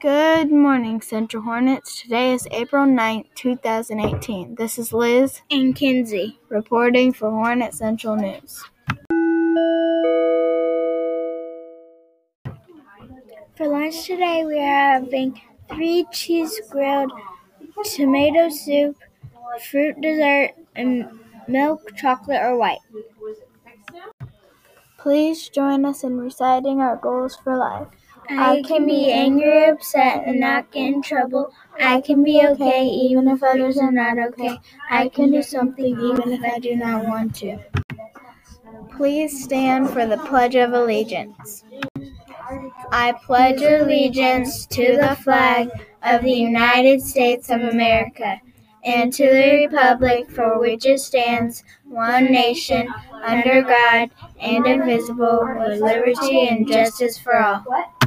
Good morning Central Hornets. Today is April 9th, 2018. This is Liz and Kinsey. reporting for Hornet Central News. For lunch today, we are having three cheese grilled, tomato soup, fruit dessert, and milk, chocolate, or white. Please join us in reciting our goals for life. I can be angry, upset, and not get in trouble. I can be okay even if others are not okay. I can do something even if I do not want to. Please stand for the Pledge of Allegiance. I pledge allegiance to the flag of the United States of America and to the republic for which it stands, one nation, under God, and indivisible, with liberty and justice for all.